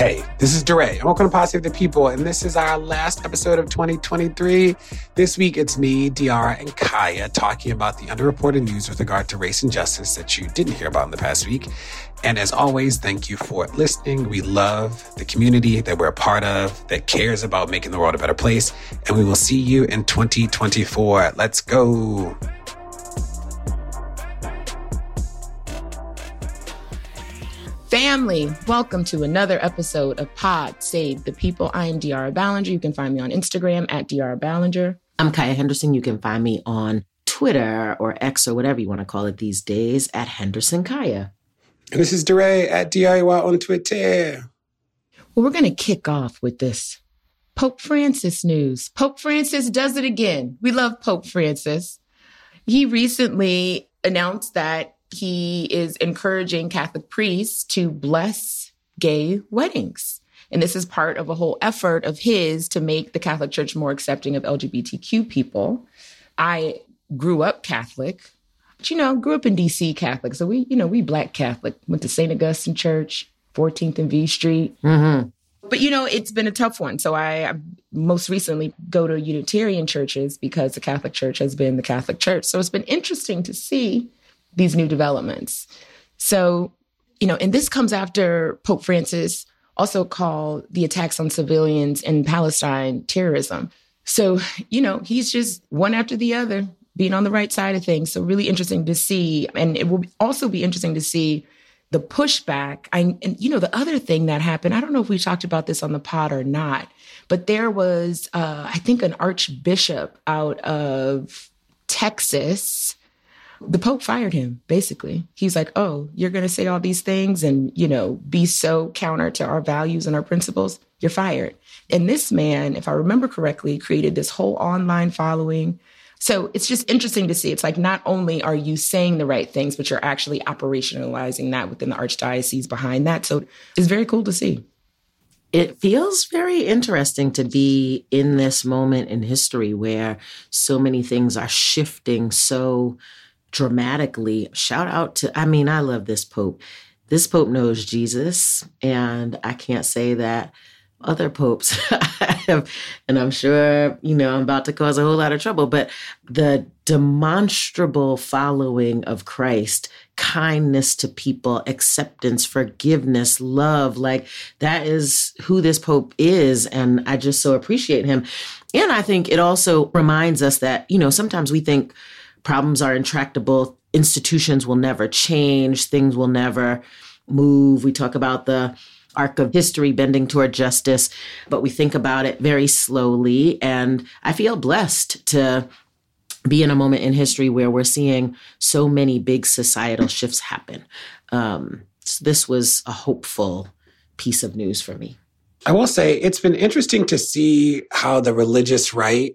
Hey, this is DeRay. I'm to Pod Save the People, and this is our last episode of 2023. This week, it's me, De'Ara, and Kaya talking about the underreported news with regard to race and justice that you didn't hear about in the past week. And as always, thank you for listening. We love the community that we're a part of that cares about making the world a better place. And we will see you in 2024. Let's go. Family, welcome to another episode of Pod Save the People. I am De'Ara Balenger. You can find me on Instagram at De'Ara Balenger. I'm Kaya Henderson. You can find me on Twitter or X or whatever you want to call it these days at Henderson Kaya. And this is DeRay at DIY on Twitter. Well, we're going to kick off with this Pope Francis news. Pope Francis does it again. We love Pope Francis. He recently announced that he is encouraging Catholic priests to bless gay weddings. And this is part of a whole effort of his to make the Catholic Church more accepting of LGBTQ people. I grew up Catholic, but you know, grew up in DC Catholic. So we, you know, we black Catholic, went to St. Augustine Church, 14th and V Street. Mm-hmm. But you know, it's been a tough one. So I, I most recently go to Unitarian churches because the Catholic Church has been the Catholic Church. So it's been interesting to see these new developments. So, you know, and this comes after Pope Francis also called the attacks on civilians in Palestine terrorism. So, you know, he's just one after the other being on the right side of things. So, really interesting to see. And it will also be interesting to see the pushback. I, and, you know, the other thing that happened, I don't know if we talked about this on the pod or not, but there was, uh, I think, an archbishop out of Texas the Pope fired him, basically. He's like, oh, you're going to say all these things and, you know, be so counter to our values and our principles. You're fired. And this man, if I remember correctly, created this whole online following. So it's just interesting to see. It's like not only are you saying the right things, but you're actually operationalizing that within the archdiocese behind that. So it's very cool to see. It feels very interesting to be in this moment in history where so many things are shifting so dramatically. Shout out to, I mean, I love this Pope. This Pope knows Jesus, and I can't say that other popes have, and I'm sure, you know, I'm about to cause a whole lot of trouble, but the demonstrable following of Christ, kindness to people, acceptance, forgiveness, love, like that is who this Pope is. And I just so appreciate him. And I think it also reminds us that, you know, sometimes we think, problems are intractable, institutions will never change, things will never move. We talk about the arc of history bending toward justice, but we think about it very slowly. And I feel blessed to be in a moment in history where we're seeing so many big societal shifts happen. Um, so this was a hopeful piece of news for me. I will say it's been interesting to see how the religious right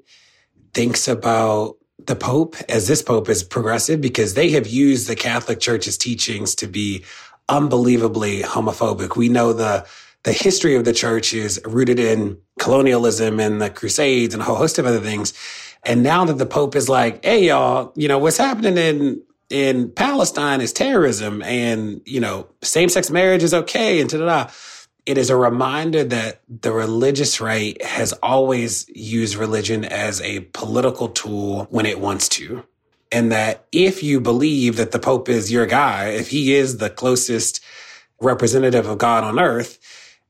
thinks about the Pope, as this Pope is progressive, because they have used the Catholic Church's teachings to be unbelievably homophobic. We know the the history of the church is rooted in colonialism and the Crusades and a whole host of other things. And now that the Pope is like, hey y'all, you know, what's happening in in Palestine is terrorism and, you know, same sex marriage is okay and da da da it is a reminder that the religious right has always used religion as a political tool when it wants to. And that if you believe that the Pope is your guy, if he is the closest representative of God on earth,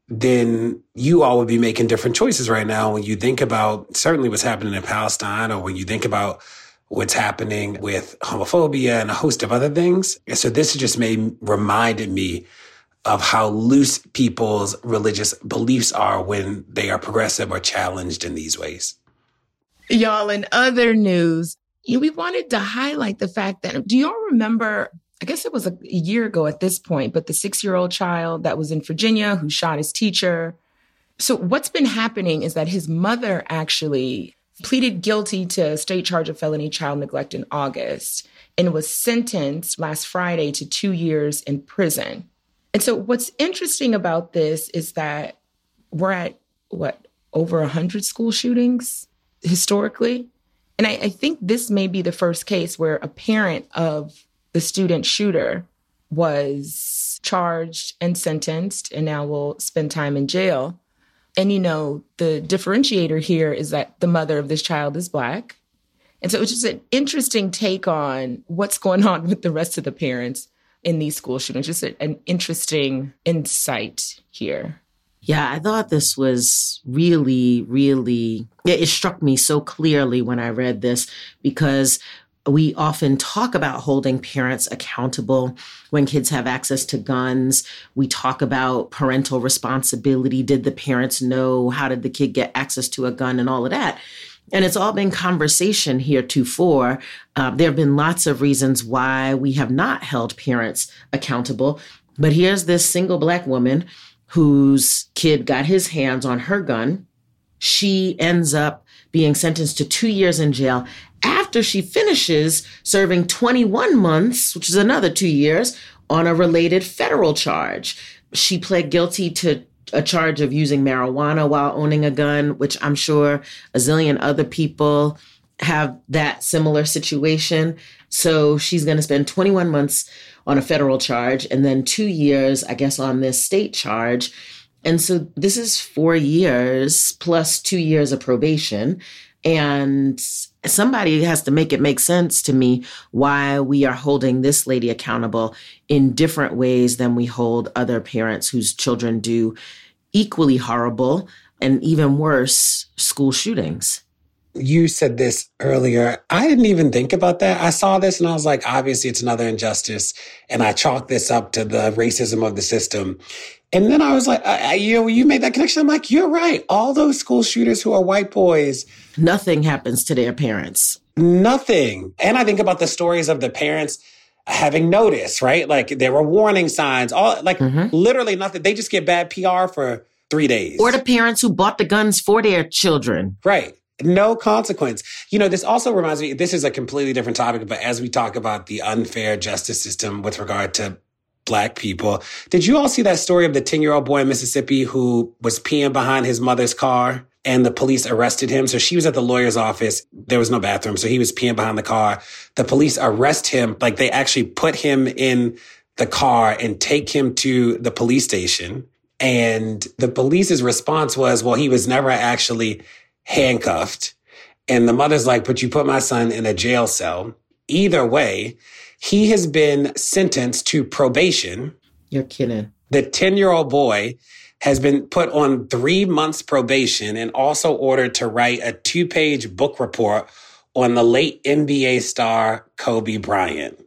then you all would be making different choices right now when you think about certainly what's happening in Palestine or when you think about what's happening with homophobia and a host of other things. And so this just made reminded me of how loose people's religious beliefs are when they are progressive or challenged in these ways. Y'all, in other news, we wanted to highlight the fact that do y'all remember I guess it was a year ago at this point, but the six year old child that was in Virginia who shot his teacher. So, what's been happening is that his mother actually pleaded guilty to a state charge of felony child neglect in August and was sentenced last Friday to two years in prison. And so, what's interesting about this is that we're at what, over 100 school shootings historically? And I, I think this may be the first case where a parent of the student shooter was charged and sentenced and now will spend time in jail. And, you know, the differentiator here is that the mother of this child is Black. And so it's just an interesting take on what's going on with the rest of the parents in these school shootings. Just a, an interesting insight here. Yeah, I thought this was really, really, it struck me so clearly when I read this because we often talk about holding parents accountable when kids have access to guns. We talk about parental responsibility. Did the parents know? How did the kid get access to a gun and all of that? And it's all been conversation heretofore. Uh, there have been lots of reasons why we have not held parents accountable. But here's this single Black woman whose kid got his hands on her gun. She ends up being sentenced to two years in jail after she finishes serving 21 months, which is another two years, on a related federal charge. She pled guilty to a charge of using marijuana while owning a gun, which I'm sure a zillion other people have that similar situation. So she's going to spend 21 months on a federal charge and then two years, I guess, on this state charge. And so this is four years plus two years of probation. And somebody has to make it make sense to me why we are holding this lady accountable in different ways than we hold other parents whose children do equally horrible and even worse school shootings. You said this earlier. I didn't even think about that. I saw this and I was like, obviously, it's another injustice. And I chalked this up to the racism of the system. And then I was like, I, you know, you made that connection. I'm like, you're right. All those school shooters who are white boys. Nothing happens to their parents. Nothing. And I think about the stories of the parents having notice, right? Like there were warning signs, all like mm-hmm. literally nothing. They just get bad PR for three days. Or the parents who bought the guns for their children. Right. No consequence. You know, this also reminds me, this is a completely different topic, but as we talk about the unfair justice system with regard to black people. Did you all see that story of the 10 year old boy in Mississippi who was peeing behind his mother's car and the police arrested him? So she was at the lawyer's office. There was no bathroom. So he was peeing behind the car. The police arrest him. Like they actually put him in the car and take him to the police station. And the police's response was, well, he was never actually handcuffed. And the mother's like, but you put my son in a jail cell. Either way, he has been sentenced to probation. You're kidding. The 10 year old boy has been put on three months probation and also ordered to write a two page book report on the late NBA star Kobe Bryant.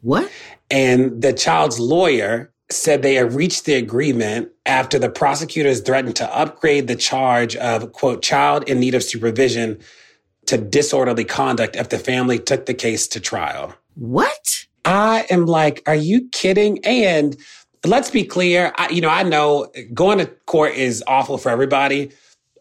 What? And the child's lawyer said they had reached the agreement after the prosecutors threatened to upgrade the charge of, quote, child in need of supervision to disorderly conduct if the family took the case to trial. What? I am like, are you kidding? And let's be clear. I, you know, I know going to court is awful for everybody,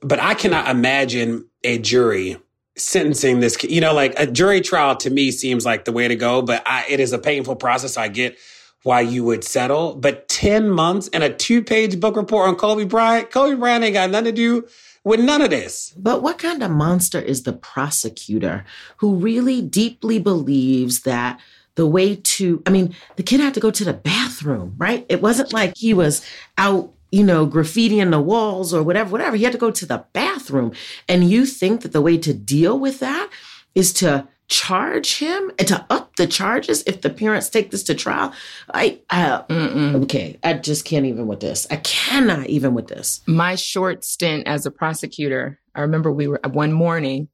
but I cannot imagine a jury sentencing this. You know, like a jury trial to me seems like the way to go, but I, it is a painful process. I get why you would settle, but 10 months and a two page book report on Kobe Bryant. Kobe Bryant ain't got nothing to do with none of this. But what kind of monster is the prosecutor who really deeply believes that the way to, I mean, the kid had to go to the bathroom, right? It wasn't like he was out, you know, graffitiing the walls or whatever, whatever. He had to go to the bathroom. And you think that the way to deal with that is to charge him and to up the charges if the parents take this to trial. I, I okay, I just can't even with this. I cannot even with this. My short stint as a prosecutor, I remember we were one morning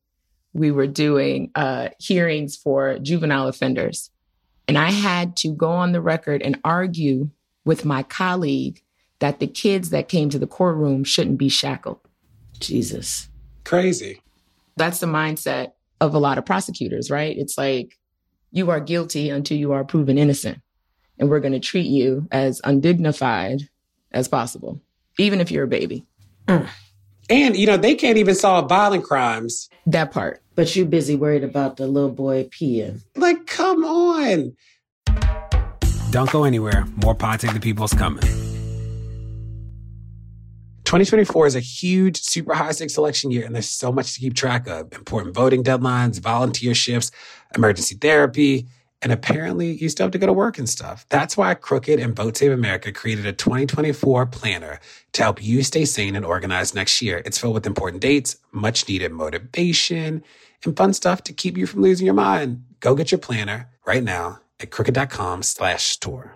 we were doing uh, hearings for juvenile offenders, and I had to go on the record and argue with my colleague that the kids that came to the courtroom shouldn't be shackled. Jesus. Crazy. That's the mindset of a lot of prosecutors, right? It's like you are guilty until you are proven innocent. And we're going to treat you as undignified as possible, even if you're a baby. Mm. And, you know, they can't even solve violent crimes. That part. But you busy worried about the little boy peeing. Like, come on. Don't go anywhere. More Pod Save the People's coming. 2024 is a huge, super high stakes election year, and there's so much to keep track of important voting deadlines, volunteer shifts, emergency therapy, and apparently you still have to go to work and stuff. That's why Crooked and Vote Save America created a 2024 planner to help you stay sane and organized next year. It's filled with important dates, much needed motivation, and fun stuff to keep you from losing your mind. Go get your planner right now at crooked.com slash store.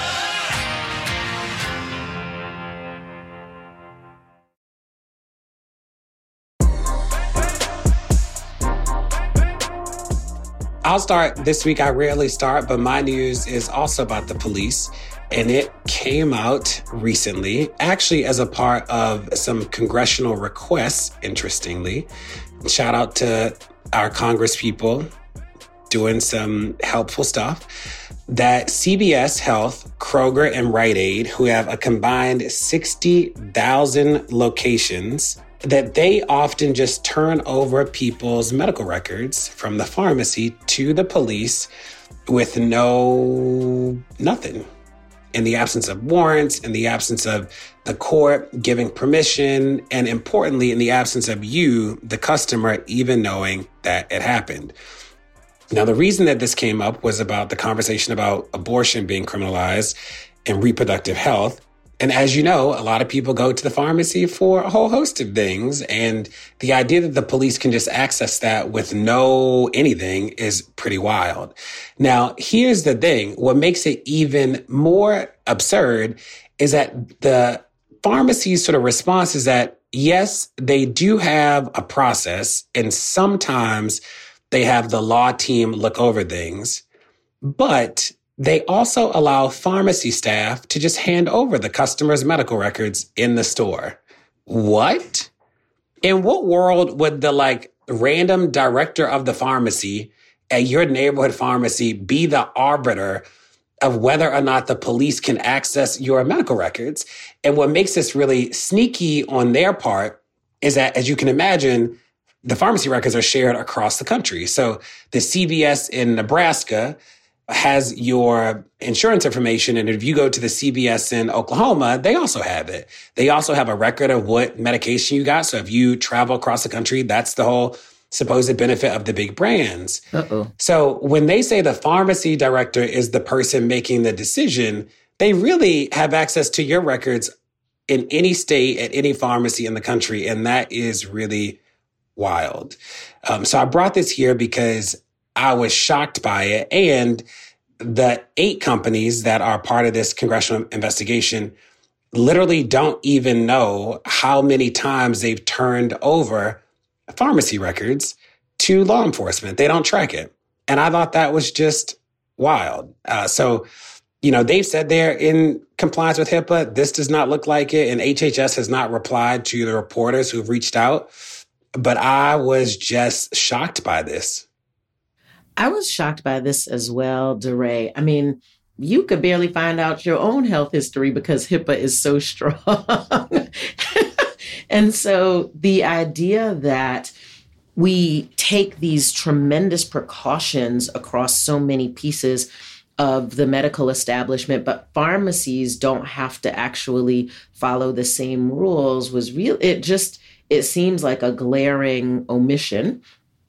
I'll start this week. I rarely start, but my news is also about the police. And it came out recently, actually, as a part of some congressional requests, interestingly. Shout out to our Congress people doing some helpful stuff. That CVS Health, Kroger, and Rite Aid, who have a combined 60,000 locations, that they often just turn over people's medical records from the pharmacy to the police with no nothing. In the absence of warrants, in the absence of the court giving permission, and importantly, in the absence of you, the customer, even knowing that it happened. Now, the reason that this came up was about the conversation about abortion being criminalized and reproductive health. And as you know, a lot of people go to the pharmacy for a whole host of things. And the idea that the police can just access that with no anything is pretty wild. Now, here's the thing. What makes it even more absurd is that the pharmacy's sort of response is that yes, they do have a process and sometimes they have the law team look over things, but they also allow pharmacy staff to just hand over the customer's medical records in the store. What? In what world would the like random director of the pharmacy at your neighborhood pharmacy be the arbiter of whether or not the police can access your medical records? And what makes this really sneaky on their part is that, as you can imagine, the pharmacy records are shared across the country. So the CVS in Nebraska has your insurance information. And if you go to the CVS in Oklahoma, they also have it. They also have a record of what medication you got. So if you travel across the country, that's the whole supposed benefit of the big brands. Uh-oh. So when they say the pharmacy director is the person making the decision, they really have access to your records in any state at any pharmacy in the country. And that is really wild. Um, so I brought this here because I was shocked by it. And the eight companies that are part of this congressional investigation literally don't even know how many times they've turned over pharmacy records to law enforcement. They don't track it. And I thought that was just wild. Uh, so, you know, they've said they're in compliance with HIPAA. This does not look like it. And HHS has not replied to the reporters who've reached out. But I was just shocked by this. I was shocked by this as well, DeRay. I mean, you could barely find out your own health history because HIPAA is so strong. and so the idea that we take these tremendous precautions across so many pieces of the medical establishment, but pharmacies don't have to actually follow the same rules was real. It just, it seems like a glaring omission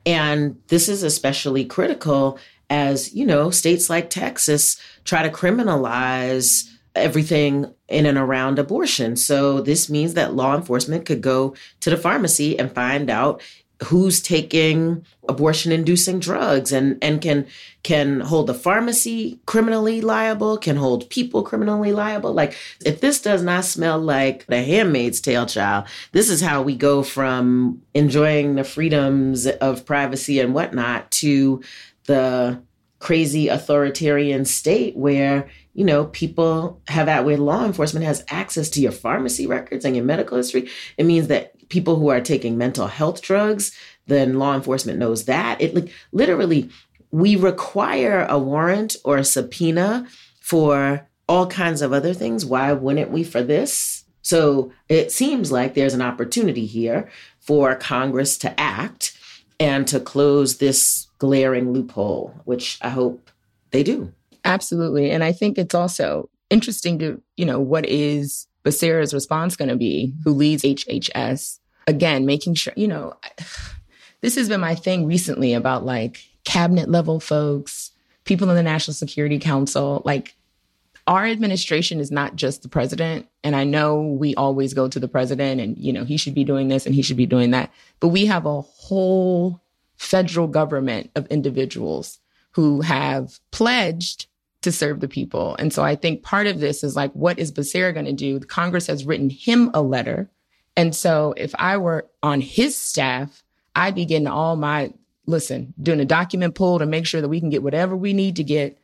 and this is especially critical as, you know, states like Texas try to criminalize everything in and around abortion. So this means that law enforcement could go to the pharmacy and find out who's taking abortion inducing drugs and and can can hold the pharmacy criminally liable can hold people criminally liable? Like if this does not smell like the handmaid's tale child this is how we go from enjoying the freedoms of privacy and whatnot to the crazy authoritarian state where you know people have that where law enforcement has access to your pharmacy records and your medical history. It means that people who are taking mental health drugs, then law enforcement knows that. It like literally we require a warrant or a subpoena for all kinds of other things. Why wouldn't we for this? So it seems like there's an opportunity here for Congress to act and to close this glaring loophole, which I hope they do. Absolutely. And I think it's also interesting to, you know, what is Becerra's response going to be, who leads HHS? Again, making sure, you know, this has been my thing recently about like cabinet level folks, people in the National Security Council. Like, our administration is not just the president. And I know we always go to the president and, you know, he should be doing this and he should be doing that. But we have a whole federal government of individuals who have pledged to serve the people. And so I think part of this is like, what is Becerra going to do? Congress has written him a letter and so if I were on his staff, I'd be getting all my, listen, doing a document pull to make sure that we can get whatever we need to get.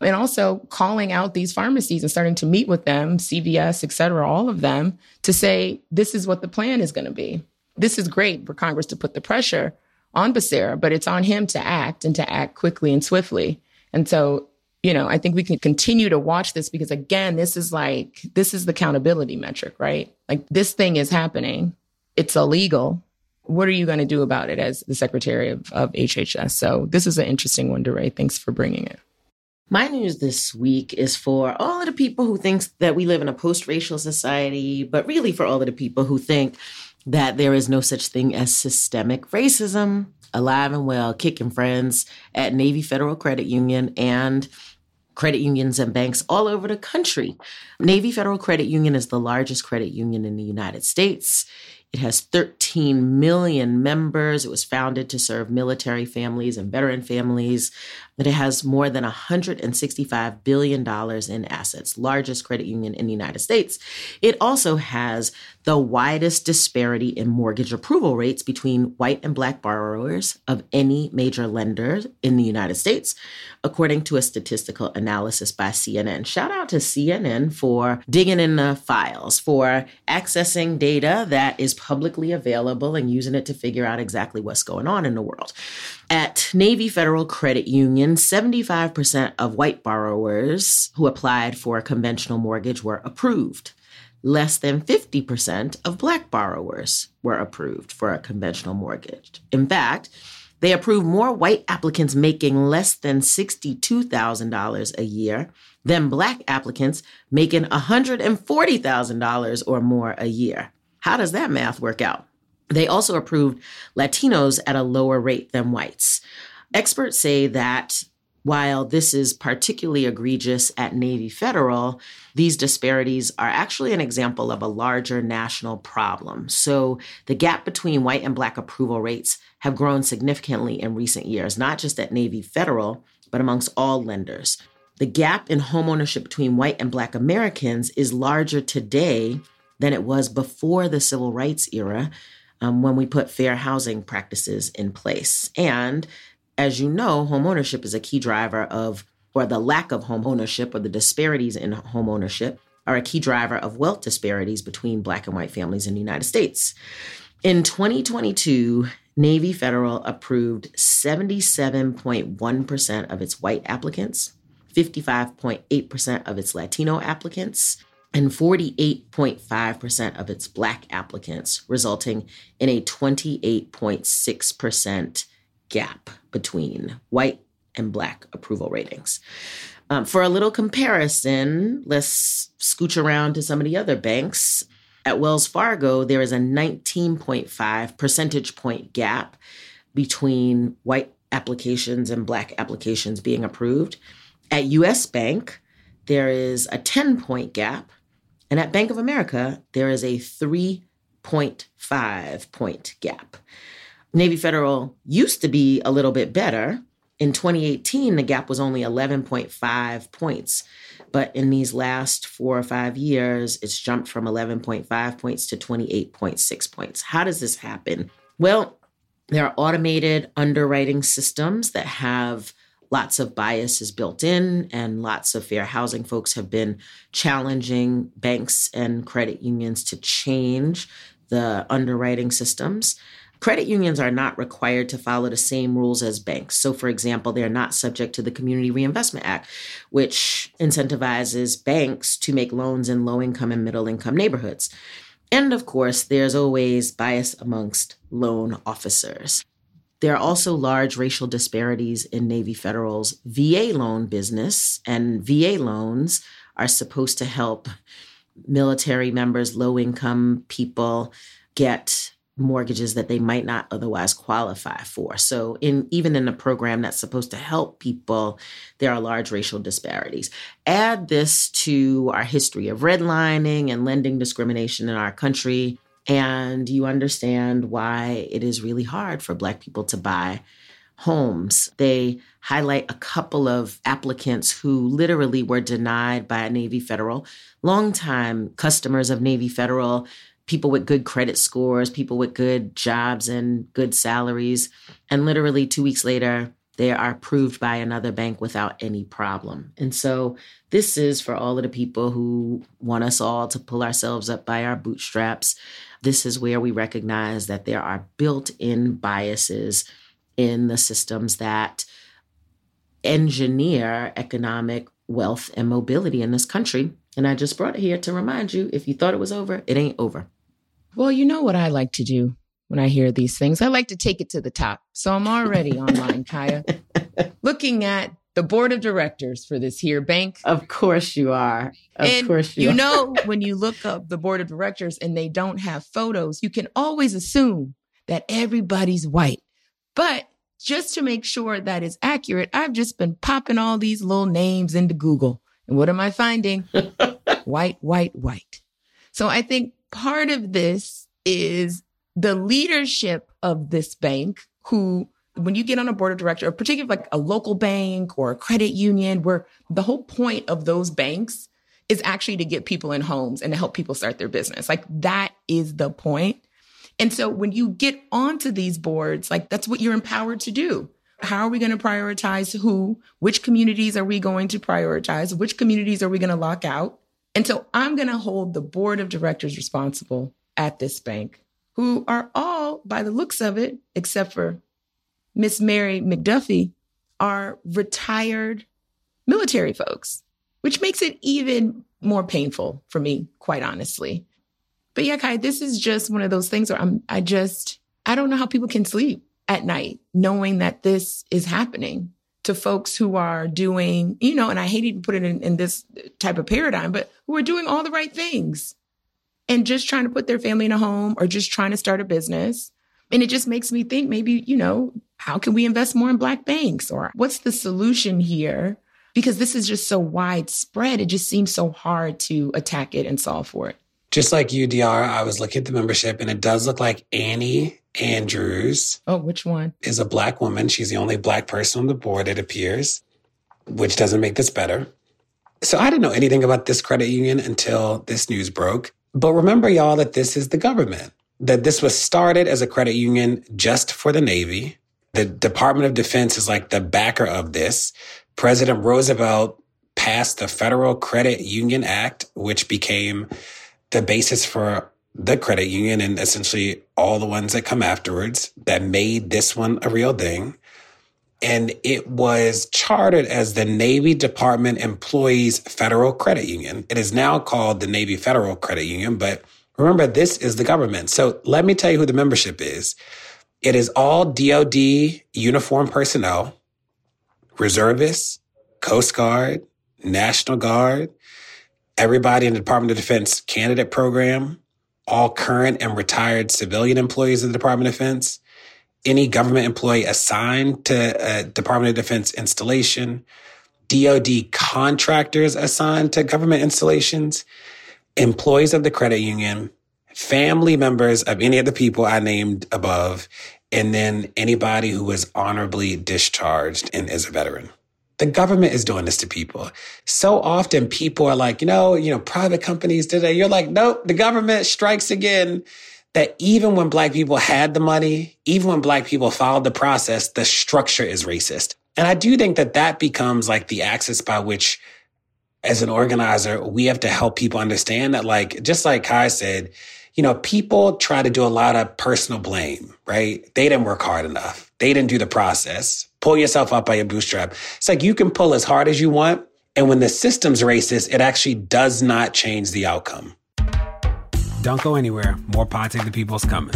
And also calling out these pharmacies and starting to meet with them, CVS, et cetera, all of them to say, this is what the plan is going to be. This is great for Congress to put the pressure on Becerra, but it's on him to act and to act quickly and swiftly. And so you know, I think we can continue to watch this because again, this is like, this is the accountability metric, right? Like this thing is happening. It's illegal. What are you going to do about it as the secretary of, of HHS? So this is an interesting one, DeRay. Thanks for bringing it. My news this week is for all of the people who think that we live in a post-racial society, but really for all of the people who think that there is no such thing as systemic racism alive and well, kicking friends at Navy Federal Credit Union and credit unions and banks all over the country. Navy Federal Credit Union is the largest credit union in the United States. It has 13 million members. It was founded to serve military families and veteran families. But it has more than $165 billion in assets, largest credit union in the United States. It also has the widest disparity in mortgage approval rates between white and black borrowers of any major lender in the United States, according to a statistical analysis by CNN. Shout out to CNN for digging in the files, for accessing data that is publicly available and using it to figure out exactly what's going on in the world. At Navy Federal Credit Union, 75% of white borrowers who applied for a conventional mortgage were approved. Less than 50% of black borrowers were approved for a conventional mortgage. In fact, they approved more white applicants making less than $62,000 a year than black applicants making $140,000 or more a year. How does that math work out? They also approved Latinos at a lower rate than whites. Experts say that while this is particularly egregious at Navy Federal, these disparities are actually an example of a larger national problem. So the gap between white and black approval rates have grown significantly in recent years, not just at Navy Federal, but amongst all lenders. The gap in homeownership between white and black Americans is larger today than it was before the civil rights era um, when we put fair housing practices in place. And as you know, home ownership is a key driver of, or the lack of home ownership or the disparities in home ownership are a key driver of wealth disparities between Black and white families in the United States. In 2022, Navy Federal approved 77.1% of its white applicants, 55.8% of its Latino applicants, and 48.5% of its Black applicants, resulting in a 28.6% gap between white and black approval ratings. Um, for a little comparison, let's scooch around to some of the other banks. At Wells Fargo, there is a 19.5 percentage point gap between white applications and black applications being approved. At US Bank, there is a 10 point gap. And at Bank of America, there is a 3.5 point gap. Navy Federal used to be a little bit better. In 2018, the gap was only 11.5 points. But in these last four or five years, it's jumped from 11.5 points to 28.6 points. How does this happen? Well, there are automated underwriting systems that have lots of biases built in, and lots of fair housing folks have been challenging banks and credit unions to change the underwriting systems. Credit unions are not required to follow the same rules as banks. So, for example, they're not subject to the Community Reinvestment Act, which incentivizes banks to make loans in low income and middle income neighborhoods. And of course, there's always bias amongst loan officers. There are also large racial disparities in Navy Federal's VA loan business, and VA loans are supposed to help military members, low income people get mortgages that they might not otherwise qualify for. So in even in a program that's supposed to help people, there are large racial disparities. Add this to our history of redlining and lending discrimination in our country and you understand why it is really hard for black people to buy homes. They highlight a couple of applicants who literally were denied by a Navy Federal, longtime customers of Navy Federal people with good credit scores, people with good jobs and good salaries. And literally two weeks later, they are approved by another bank without any problem. And so, this is for all of the people who want us all to pull ourselves up by our bootstraps. This is where we recognize that there are built in biases in the systems that engineer economic wealth and mobility in this country. And I just brought it here to remind you if you thought it was over, it ain't over. Well, you know what I like to do when I hear these things? I like to take it to the top. So I'm already online, Kaya, looking at the board of directors for this here bank. Of course you are. Of and course you, are. you know when you look up the board of directors and they don't have photos, you can always assume that everybody's white. But just to make sure that is accurate, I've just been popping all these little names into Google. And what am I finding? white, white, white. So I think part of this is the leadership of this bank who when you get on a board of directors, or particularly like a local bank or a credit union, where the whole point of those banks is actually to get people in homes and to help people start their business. Like that is the point. And so when you get onto these boards, like that's what you're empowered to do. How are we going to prioritize who? Which communities are we going to prioritize? Which communities are we going to lock out? And so I'm going to hold the board of directors responsible at this bank, who are all, by the looks of it, except for Miss Mary McDuffie, are retired military folks, which makes it even more painful for me, quite honestly. But yeah, Kai, this is just one of those things where I'm, I just, I don't know how people can sleep at night knowing that this is happening to folks who are doing, you know, and I hate to put it in, in this type of paradigm, but who are doing all the right things. and just trying to put their family in a home or just trying to start a business. And it just makes me think maybe, you know, how can we invest more in black banks or what's the solution here? Because this is just so widespread. It just seems so hard to attack it and solve for it. Just like UDR, I was looking at the membership and it does look like Annie Andrews. Oh, which one? Is a black woman. She's the only black person on the board, it appears, which doesn't make this better. So I didn't know anything about this credit union until this news broke. But remember, y'all, that this is the government, that this was started as a credit union just for the Navy. The Department of Defense is like the backer of this. President Roosevelt passed the Federal Credit Union Act, which became the basis for the credit union and essentially all the ones that come afterwards that made this one a real thing. And it was chartered as the Navy Department Employees Federal Credit Union. It is now called the Navy Federal Credit Union, but remember, this is the government. So let me tell you who the membership is. It is all DOD uniform personnel, reservists, Coast Guard, National Guard, everybody in the Department of Defense candidate program, all current and retired civilian employees of the Department of Defense, any government employee assigned to a Department of Defense installation, DoD contractors assigned to government installations, employees of the credit union, family members of any of the people I named above, and then anybody who was honorably discharged and is a veteran. The government is doing this to people. So often people are like, you know, you know, private companies did it. You're like, nope, the government strikes again. That even when black people had the money, even when black people followed the process, the structure is racist. And I do think that that becomes like the axis by which, as an organizer, we have to help people understand that, like, just like Kai said, you know, people try to do a lot of personal blame, right? They didn't work hard enough. They didn't do the process. Pull yourself up by your bootstrap. It's like you can pull as hard as you want. And when the system's racist, it actually does not change the outcome. Don't go anywhere. More Pod Save the People's coming.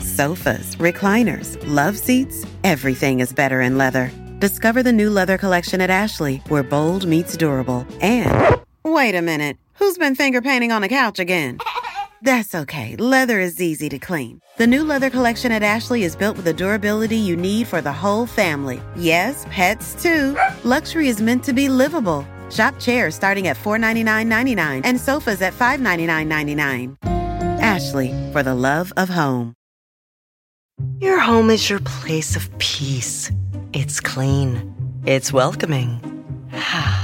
Sofas, recliners, love seats, everything is better in leather. Discover the new leather collection at Ashley, where bold meets durable. And wait a minute, who's been finger painting on the couch again? That's okay. Leather is easy to clean. The new leather collection at Ashley is built with the durability you need for the whole family. Yes, pets too. Luxury is meant to be livable. Shop chairs starting at $499.99 and sofas at $599.99. Ashley, for the love of home. Your home is your place of peace. It's clean, it's welcoming. Ah.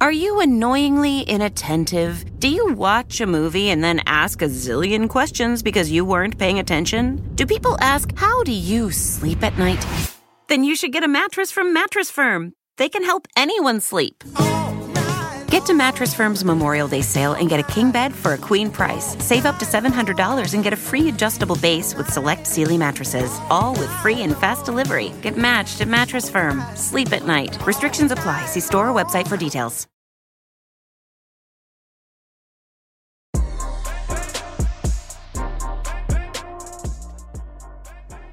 Are you annoyingly inattentive? Do you watch a movie and then ask a zillion questions because you weren't paying attention? Do people ask, How do you sleep at night? Then you should get a mattress from Mattress Firm. They can help anyone sleep. Get to Mattress Firm's Memorial Day sale and get a king bed for a queen price. Save up to $700 and get a free adjustable base with select Sealy mattresses, all with free and fast delivery. Get matched at Mattress Firm. Sleep at night. Restrictions apply. See store or website for details.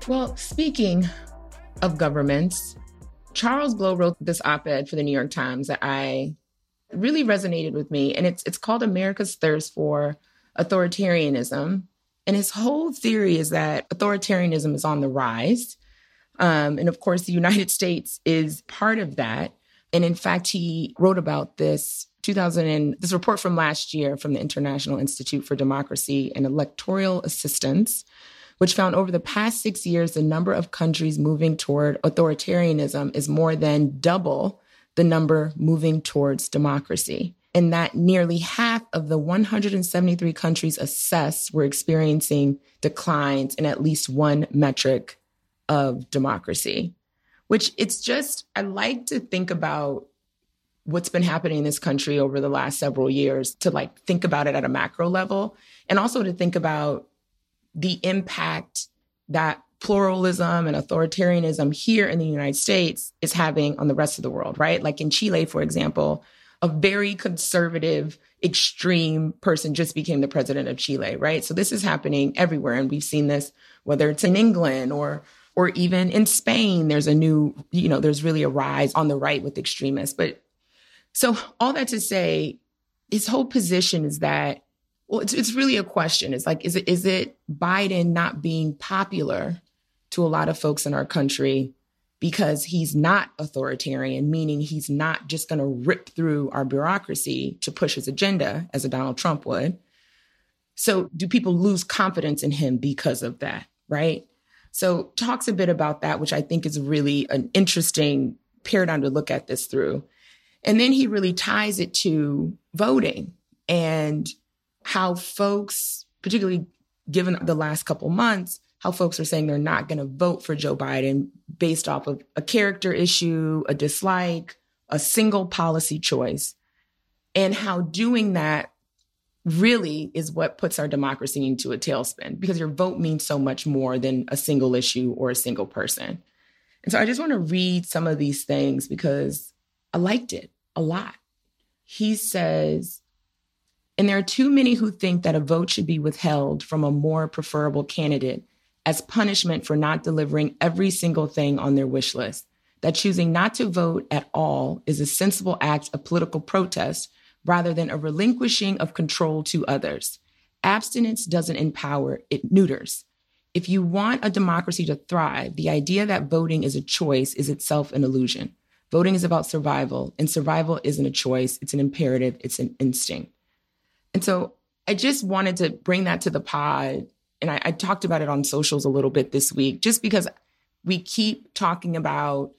Well, speaking of governments, Charles Blow wrote this op-ed for the New York Times that I really resonated with me, and it's it's called America's Thirst for Authoritarianism. And his whole theory is that authoritarianism is on the rise, um, and of course, the United States is part of that. And in fact, he wrote about this 2000 and this report from last year from the International Institute for Democracy and Electoral Assistance which found over the past six years, the number of countries moving toward authoritarianism is more than double the number moving towards democracy. And that nearly half of the 173 countries assessed were experiencing declines in at least one metric of democracy, which it's just, I like to think about what's been happening in this country over the last several years to like think about it at a macro level and also to think about the impact that pluralism and authoritarianism here in the United States is having on the rest of the world, right? Like in Chile, for example, a very conservative, extreme person just became the president of Chile, right? So this is happening everywhere. And we've seen this, whether it's in England or or even in Spain, there's a new, you know, there's really a rise on the right with extremists. But so all that to say, his whole position is that, well, it's, it's really a question. It's like, is it, is it Biden not being popular to a lot of folks in our country because he's not authoritarian, meaning he's not just going to rip through our bureaucracy to push his agenda as a Donald Trump would. So, do people lose confidence in him because of that? Right. So, talks a bit about that, which I think is really an interesting paradigm to look at this through. And then he really ties it to voting and how folks, particularly given the last couple months, how folks are saying they're not going to vote for Joe Biden based off of a character issue, a dislike, a single policy choice, and how doing that really is what puts our democracy into a tailspin because your vote means so much more than a single issue or a single person. And so I just want to read some of these things because I liked it a lot. He says, and there are too many who think that a vote should be withheld from a more preferable candidate as punishment for not delivering every single thing on their wish list. That choosing not to vote at all is a sensible act of political protest rather than a relinquishing of control to others. Abstinence doesn't empower, it neuters. If you want a democracy to thrive, the idea that voting is a choice is itself an illusion. Voting is about survival, and survival isn't a choice, it's an imperative, it's an instinct. And so I just wanted to bring that to the pod and I, I talked about it on socials a little bit this week, just because we keep talking about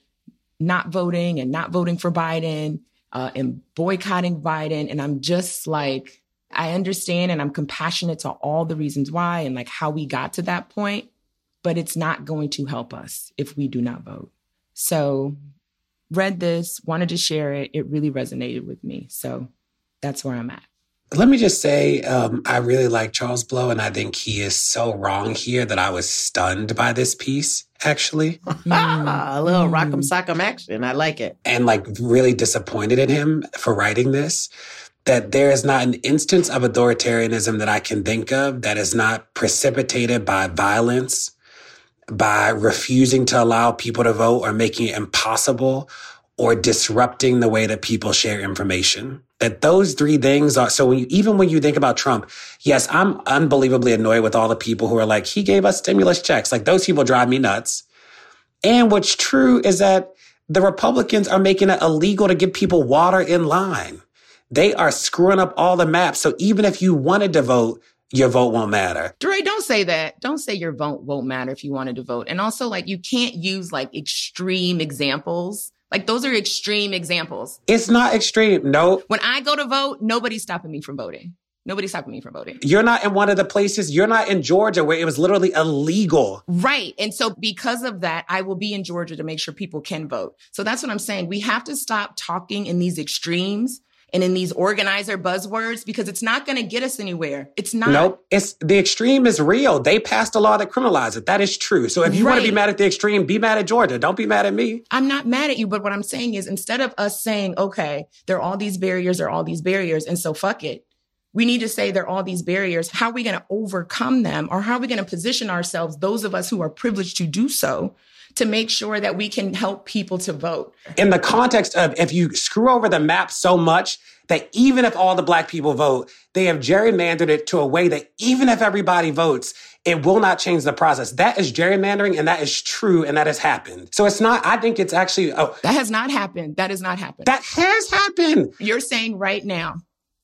not voting and not voting for Biden uh, and boycotting Biden. And I'm just like, I understand and I'm compassionate to all the reasons why and like how we got to that point, but it's not going to help us if we do not vote. So, read this, wanted to share it. It really resonated with me. So, that's where I'm at. Let me just say, um, I really like Charles Blow, and I think he is so wrong here that I was stunned by this piece, actually. a little rock'em sock'em action. I like it. And like really disappointed in him for writing this. That there is not an instance of authoritarianism that I can think of that is not precipitated by violence, by refusing to allow people to vote or making it impossible or disrupting the way that people share information. That those three things are, so when you, even when you think about Trump, yes, I'm unbelievably annoyed with all the people who are like, he gave us stimulus checks. Like those people drive me nuts. And what's true is that the Republicans are making it illegal to give people water in line. They are screwing up all the maps. So even if you wanted to vote, your vote won't matter. Dre, don't say that. Don't say your vote won't matter if you wanted to vote. And also, like, you can't use like extreme examples like those are extreme examples. It's not extreme. No. When I go to vote, nobody's stopping me from voting. Nobody's stopping me from voting. You're not in one of the places, you're not in Georgia where it was literally illegal. Right. And so because of that, I will be in Georgia to make sure people can vote. So that's what I'm saying. We have to stop talking in these extremes and in these organizer buzzwords because it's not going to get us anywhere. It's not. Nope. It's the extreme is real. They passed a law that criminalized it. That is true. So if you right. want to be mad at the extreme, be mad at Georgia. Don't be mad at me. I'm not mad at you, but what I'm saying is instead of us saying, okay, there are all these barriers, there are all these barriers, and so fuck it. We need to say there are all these barriers. How are we going to overcome them? Or how are we going to position ourselves, those of us who are privileged to do so, to make sure that we can help people to vote. In the context of if you screw over the map so much that even if all the black people vote, they have gerrymandered it to a way that even if everybody votes, it will not change the process. That is gerrymandering and that is true and that has happened. So it's not, I think it's actually. Oh, that has not happened. That has not happened. That has happened. You're saying right now,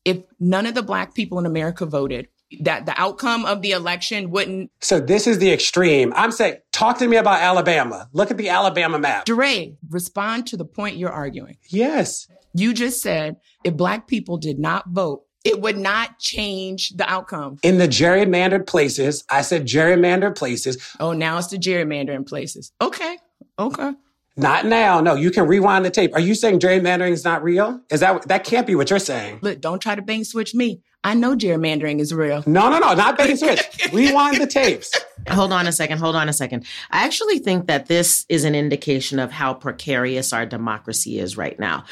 if none of the black people in America voted, that the outcome of the election wouldn't. So this is the extreme. I'm saying, talk to me about Alabama. Look at the Alabama map. DeRay, respond to the point you're arguing. Yes. You just said if black people did not vote, it would not change the outcome. In the gerrymandered places, I said gerrymandered places. Oh, now it's the gerrymandering places. Okay. Okay. Not now. No, you can rewind the tape. Are you saying gerrymandering is not real? Is that that can't be what you're saying? Look, don't try to bang switch me. I know gerrymandering is real. No, no, no, not and switch. Rewind the tapes. Hold on a second. Hold on a second. I actually think that this is an indication of how precarious our democracy is right now.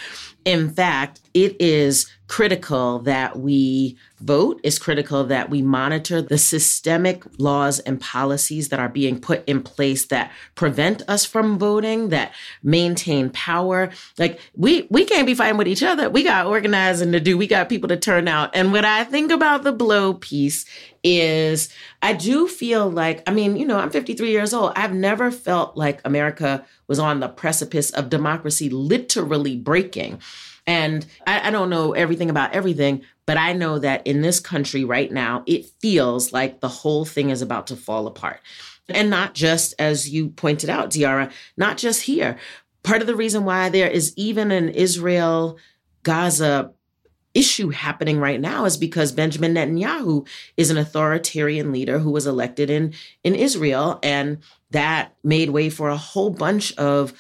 In fact, it is critical that we vote. It's critical that we monitor the systemic laws and policies that are being put in place that prevent us from voting, that maintain power. Like we we can't be fighting with each other. We got organizing to do. We got people to turn out. And what I think about the blow piece is I do feel like, I mean, you know, I'm 53 years old. I've never felt like America was on the precipice of democracy literally breaking. And I, I, don't know everything about everything, but I know that in this country right now, it feels like the whole thing is about to fall apart. And not just, as you pointed out, De'Ara, not just here. Part of the reason why there is even an Israel Gaza issue happening right now is because Benjamin Netanyahu is an authoritarian leader who was elected in, in Israel. And that made way for a whole bunch of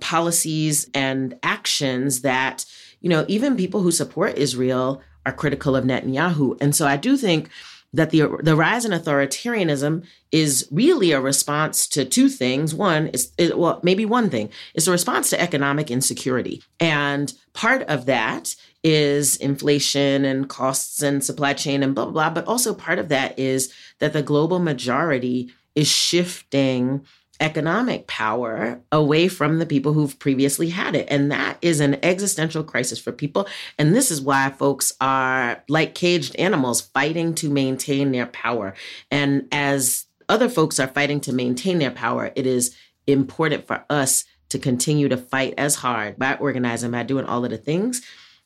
policies and actions that you know, even people who support Israel are critical of Netanyahu. And so I do think that the the rise in authoritarianism is really a response to two things. One is well, maybe one thing. It's a response to economic insecurity. And part of that is inflation and costs and supply chain and blah blah blah. But also part of that is that the global majority is shifting economic power away from the people who've previously had it. And that is an existential crisis for people. And this is why folks are like caged animals fighting to maintain their power. And as other folks are fighting to maintain their power, it is important for us to continue to fight as hard by organizing, by doing all of the things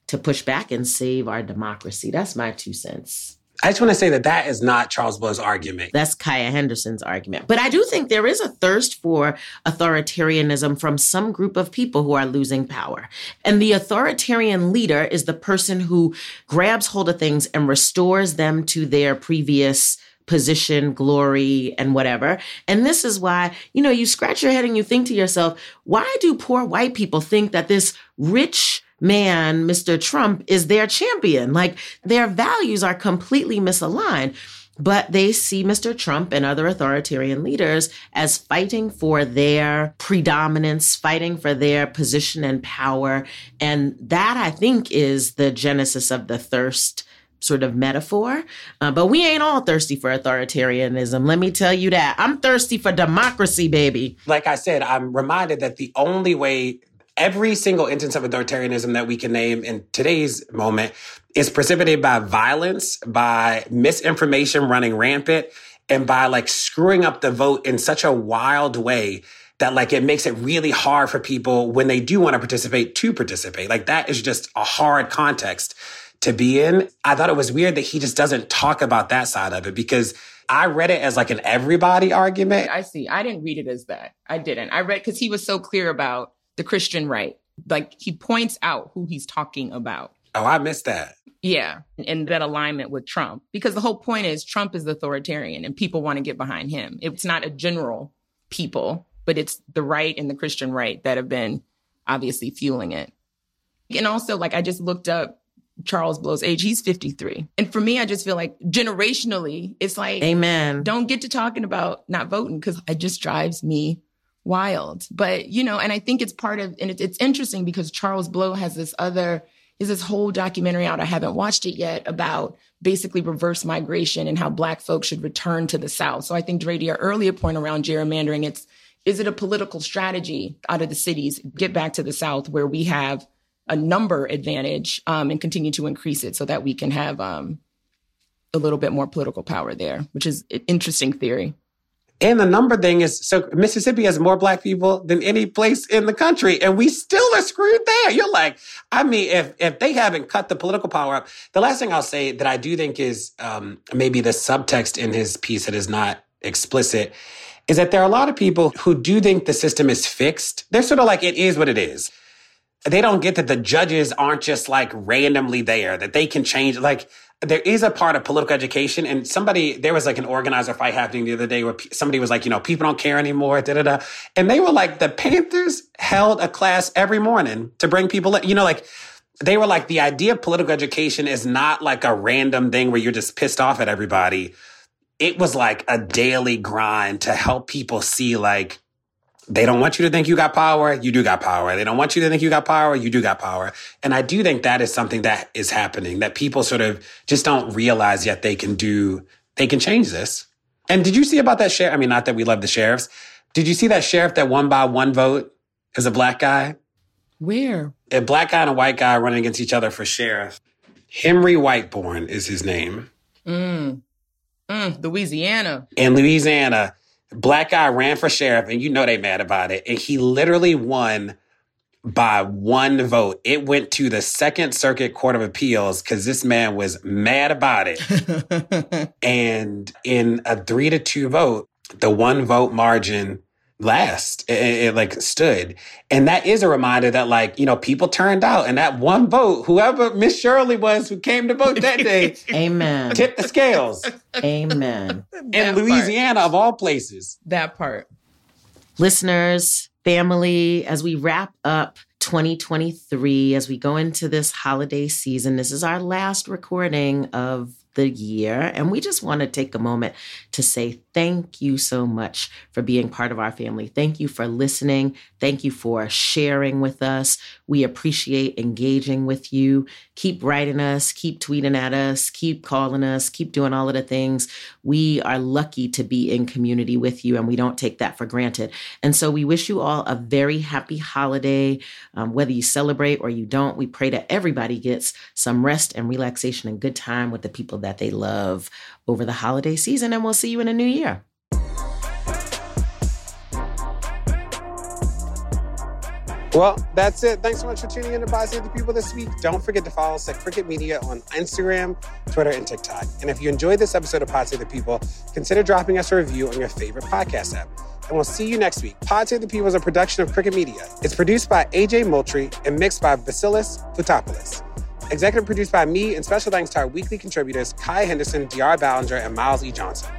to push back and save our democracy. That's my two cents. I just want to say that that is not Charles Blow's argument. That's Kaya Henderson's argument. But I do think there is a thirst for authoritarianism from some group of people who are losing power. And the authoritarian leader is the person who grabs hold of things and restores them to their previous position, glory, and whatever. And this is why, you know, you scratch your head and you think to yourself, why do poor white people think that this rich, man, Mr. Trump, is their champion. Like their values are completely misaligned. But they see Mr. Trump and other authoritarian leaders as fighting for their predominance, fighting for their position and power. And that, I think, is the genesis of the thirst sort of metaphor. Uh, but we ain't all thirsty for authoritarianism. Let me tell you that. I'm thirsty for democracy, baby. Like I said, I'm reminded that the only way every single instance of authoritarianism that we can name in today's moment is precipitated by violence, by misinformation running rampant, and by like screwing up the vote in such a wild way that like it makes it really hard for people when they do want to participate to participate. Like that is just a hard context to be in. I thought it was weird that he just doesn't talk about that side of it because I read it as like an everybody argument. I see. I didn't read it as that. I didn't. I read because he was so clear about the Christian right. Like he points out who he's talking about. Oh, I missed that. Yeah. And that alignment with Trump. Because the whole point is Trump is authoritarian and people want to get behind him. It's not a general people, but it's the right and the Christian right that have been obviously fueling it. And also, like, I just looked up Charles Blow's age. He's 53. And for me, I just feel like generationally, it's like, Amen. Don't get to talking about not voting because it just drives me wild. But, you know, and I think it's part of, and it's, it's interesting because Charles Blow has this other, is this whole documentary out. I haven't watched it yet about basically reverse migration and how black folks should return to the South. So I think Dre, your earlier point around gerrymandering, it's, is it a political strategy out of the cities, get back to the South where we have a number advantage um, and continue to increase it so that we can have um, a little bit more political power there, which is an interesting theory. And the number thing is so Mississippi has more black people than any place in the country, and we still are screwed there. You're like, I mean, if if they haven't cut the political power up, the last thing I'll say that I do think is um, maybe the subtext in his piece that is not explicit is that there are a lot of people who do think the system is fixed. They're sort of like it is what it is. They don't get that the judges aren't just like randomly there, that they can change. Like there is a part of political education and somebody there was like an organizer fight happening the other day where somebody was like you know people don't care anymore da da da and they were like the panthers held a class every morning to bring people in. you know like they were like, the idea of political education is not like a random thing where you're just pissed off at everybody. It was like a daily grind to help people see like, they don't want you to think you got power. You do got power. They don't want you to think you got power. You do got power. And I do think that is something that is happening that people sort of just don't realize yet they can do, they can change this. And did you see about that sheriff? I mean, not that we love the sheriffs. Did you see that sheriff that won by one vote is a black guy? Where? A black guy and a white guy running against each other for sheriff. Henry Whitehorn is his name. Mm. Mm, Louisiana. In Louisiana, black guy ran for sheriff, and you know they mad about it. And he literally won by one vote. It went to the Second Circuit Court of Appeals because this man was mad about it. and in a three to two vote, the one vote margin last it, it, like stood. And that is a reminder that like you know people turned out. And that one vote whoever miss shirley was who came to vote that day amen. tipped the scales. Amen. In louisiana part. of all places. That part. Listeners family as we wrap up 2023 as we go into this holiday season this is our last recording of the year. And we just want to take a moment to say thank you so much for being part of our family. Thank you for listening. Thank you for sharing with us. We appreciate engaging with you. Keep writing us, keep tweeting at us, keep calling us, keep doing all of the things. We are lucky to be in community with you, and we don't take that for granted. And so we wish you all a very happy holiday. Um, whether you celebrate or you don't, we pray that everybody gets some rest and relaxation and good time with the people that they love over the holiday season. And we'll see you in a new year. Well, that's it. Thanks so much for tuning in to Save the People this week. Don't forget to follow us at Crooked Media on Instagram, Twitter, and TikTok. And if you enjoyed this episode of Pod Save the People, consider dropping us a review on your favorite podcast app. And we'll see you next week. Pod Save the People is a production of Crooked Media. It's produced by AJ Moultrie and mixed by Vasilis Fotopoulos. Executive produced by me, and special thanks to our weekly contributors, Kaya Henderson, De'Ara Balenger, and Myles E. Johnson.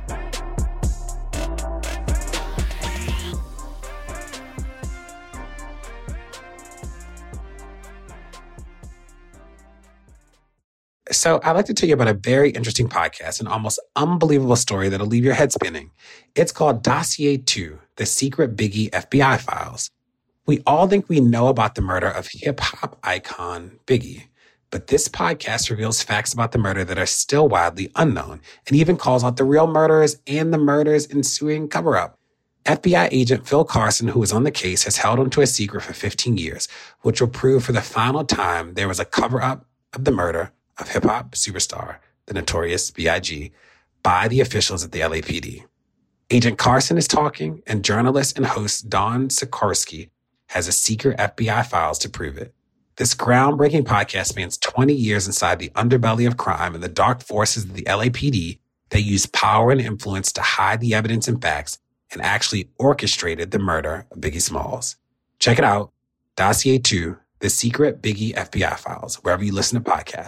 So, I'd like to tell you about a very interesting podcast, an almost unbelievable story that'll leave your head spinning. It's called Dossier 2 The Secret Biggie FBI Files. We all think we know about the murder of hip hop icon Biggie. But this podcast reveals facts about the murder that are still widely unknown and even calls out the real murderers and the murder's ensuing cover up. FBI agent Phil Carson, who was on the case, has held onto a secret for 15 years, which will prove for the final time there was a cover up of the murder of hip hop superstar, the notorious B.I.G., by the officials at the LAPD. Agent Carson is talking, and journalist and host Don Sikorsky has a secret FBI files to prove it. This groundbreaking podcast spans 20 years inside the underbelly of crime and the dark forces of the LAPD that used power and influence to hide the evidence and facts and actually orchestrated the murder of Biggie Smalls. Check it out. Dossier 2, The Secret Biggie FBI Files, wherever you listen to podcasts.